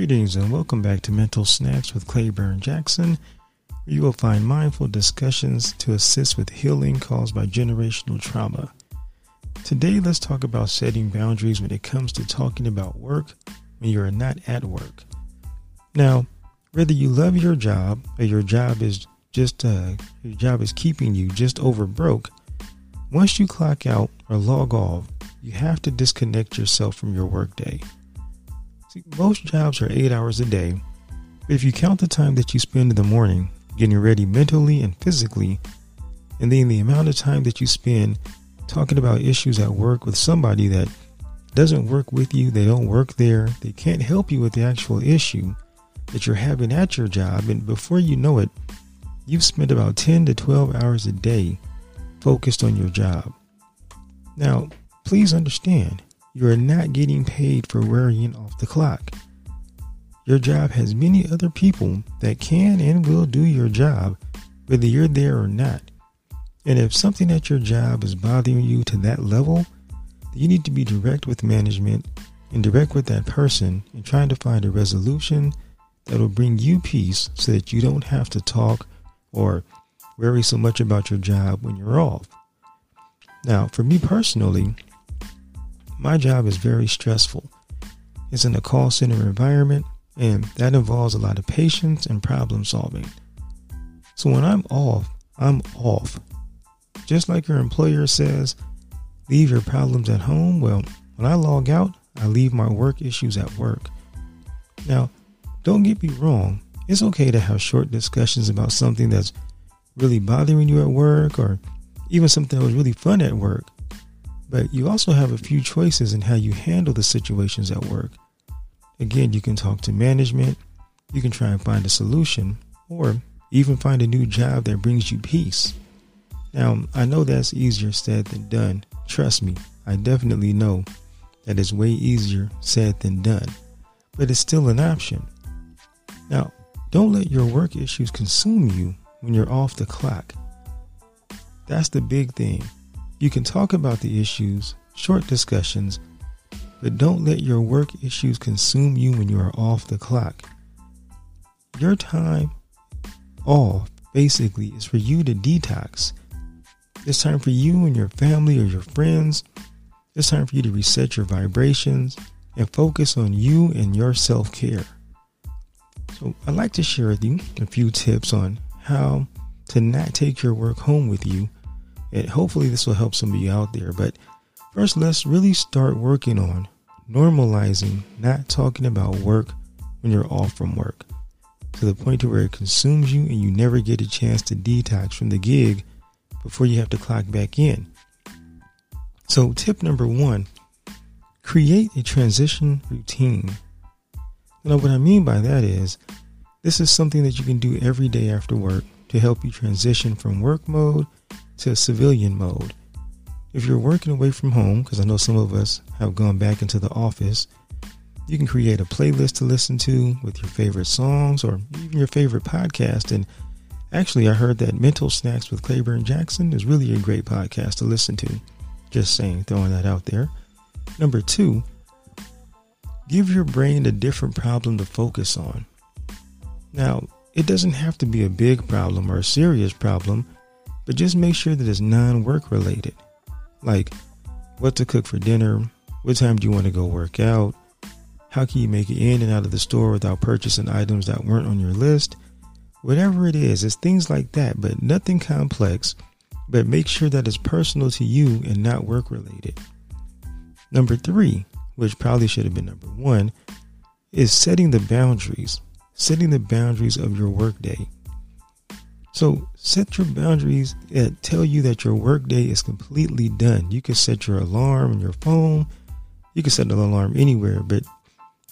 Greetings and welcome back to Mental Snacks with Claiborne Jackson, where you will find mindful discussions to assist with healing caused by generational trauma. Today, let's talk about setting boundaries when it comes to talking about work when you are not at work. Now, whether you love your job or your job is just uh, your job is keeping you just over broke, once you clock out or log off, you have to disconnect yourself from your workday. See, most jobs are eight hours a day, but if you count the time that you spend in the morning getting ready mentally and physically, and then the amount of time that you spend talking about issues at work with somebody that doesn't work with you, they don't work there, they can't help you with the actual issue that you're having at your job, and before you know it, you've spent about 10 to 12 hours a day focused on your job. Now, please understand, you are not getting paid for worrying off the clock. Your job has many other people that can and will do your job, whether you're there or not. And if something at your job is bothering you to that level, you need to be direct with management and direct with that person and trying to find a resolution that will bring you peace so that you don't have to talk or worry so much about your job when you're off. Now, for me personally, my job is very stressful. It's in a call center environment, and that involves a lot of patience and problem solving. So when I'm off, I'm off. Just like your employer says, leave your problems at home. Well, when I log out, I leave my work issues at work. Now, don't get me wrong, it's okay to have short discussions about something that's really bothering you at work or even something that was really fun at work. But you also have a few choices in how you handle the situations at work. Again, you can talk to management, you can try and find a solution, or even find a new job that brings you peace. Now, I know that's easier said than done. Trust me, I definitely know that it's way easier said than done, but it's still an option. Now, don't let your work issues consume you when you're off the clock. That's the big thing. You can talk about the issues, short discussions, but don't let your work issues consume you when you are off the clock. Your time off basically is for you to detox. It's time for you and your family or your friends. It's time for you to reset your vibrations and focus on you and your self care. So, I'd like to share with you a few tips on how to not take your work home with you and hopefully this will help somebody out there. But first, let's really start working on normalizing not talking about work when you're off from work to the point to where it consumes you and you never get a chance to detox from the gig before you have to clock back in. So, tip number one create a transition routine. Now, what I mean by that is this is something that you can do every day after work to help you transition from work mode to civilian mode. If you're working away from home, because I know some of us have gone back into the office, you can create a playlist to listen to with your favorite songs or even your favorite podcast. And actually, I heard that Mental Snacks with Claiborne Jackson is really a great podcast to listen to. Just saying, throwing that out there. Number two, give your brain a different problem to focus on. Now, it doesn't have to be a big problem or a serious problem but just make sure that it's non work related. Like what to cook for dinner, what time do you want to go work out, how can you make it in and out of the store without purchasing items that weren't on your list. Whatever it is, it's things like that, but nothing complex. But make sure that it's personal to you and not work related. Number three, which probably should have been number one, is setting the boundaries. Setting the boundaries of your workday. So set your boundaries and tell you that your workday is completely done. You can set your alarm on your phone. You can set an alarm anywhere, but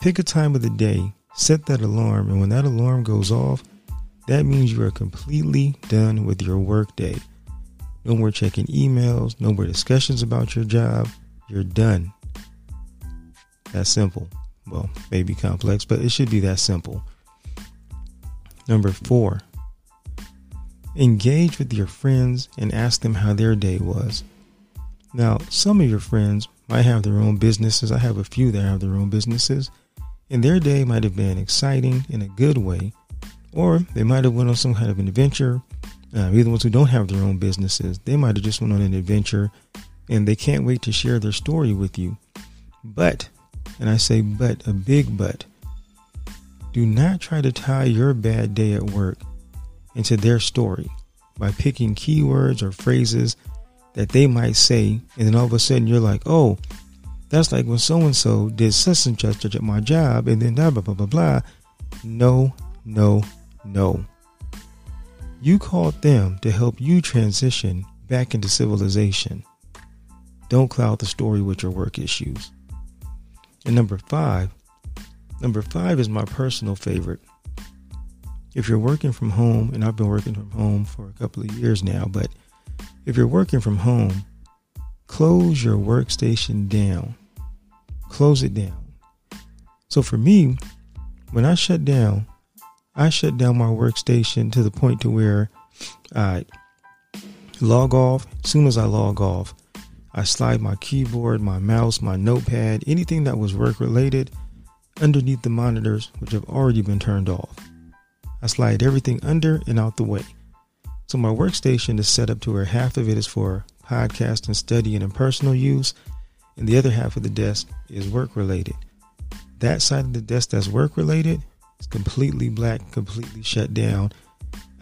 pick a time of the day, set that alarm, and when that alarm goes off, that means you are completely done with your workday. No more checking emails, no more discussions about your job. You're done. That's simple. Well, maybe complex, but it should be that simple. Number four, Engage with your friends and ask them how their day was. Now, some of your friends might have their own businesses. I have a few that have their own businesses. And their day might have been exciting in a good way, or they might have went on some kind of an adventure. Uh, even ones who don't have their own businesses, they might have just went on an adventure, and they can't wait to share their story with you. But, and I say but, a big but, do not try to tie your bad day at work into their story by picking keywords or phrases that they might say, and then all of a sudden you're like, oh, that's like when so and so did such and such at my job, and then blah blah blah blah blah. No, no, no. You called them to help you transition back into civilization. Don't cloud the story with your work issues. And number five, number five is my personal favorite. If you're working from home, and I've been working from home for a couple of years now, but if you're working from home, close your workstation down. Close it down. So for me, when I shut down, I shut down my workstation to the point to where I log off. As soon as I log off, I slide my keyboard, my mouse, my notepad, anything that was work related underneath the monitors, which have already been turned off. I slide everything under and out the way. So my workstation is set up to where half of it is for podcast and study and personal use, and the other half of the desk is work related. That side of the desk that's work related is completely black, completely shut down.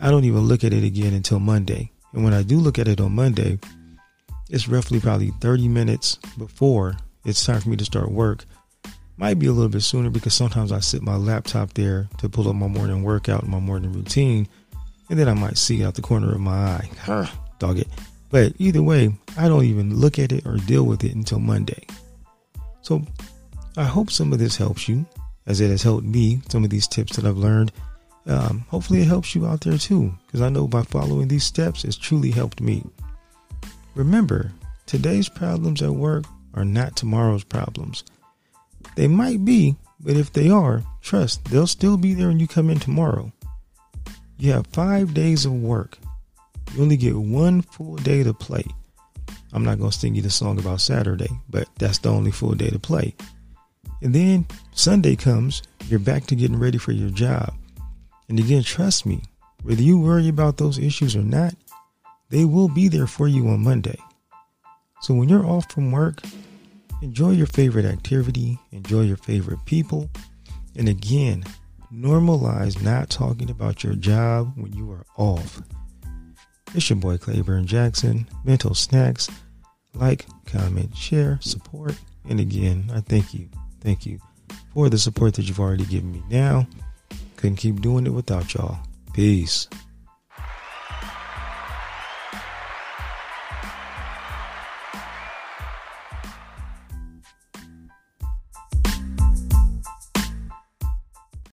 I don't even look at it again until Monday. And when I do look at it on Monday, it's roughly probably 30 minutes before it's time for me to start work. Might be a little bit sooner because sometimes I sit my laptop there to pull up my morning workout, my morning routine, and then I might see out the corner of my eye. Dog it. But either way, I don't even look at it or deal with it until Monday. So I hope some of this helps you, as it has helped me, some of these tips that I've learned. Um, hopefully, it helps you out there too, because I know by following these steps, it's truly helped me. Remember, today's problems at work are not tomorrow's problems. They might be, but if they are, trust, they'll still be there when you come in tomorrow. You have five days of work you only get one full day to play. I'm not going to sing you the song about Saturday, but that's the only full day to play. And then Sunday comes, you're back to getting ready for your job. And again, trust me, whether you worry about those issues or not, they will be there for you on Monday. So when you're off from work, enjoy your favorite activity, enjoy your favorite people, and again, normalize not talking about your job when you are off. It's your boy Claiborne Jackson. Mental snacks. Like, comment, share, support. And again, I thank you. Thank you for the support that you've already given me now. Couldn't keep doing it without y'all. Peace.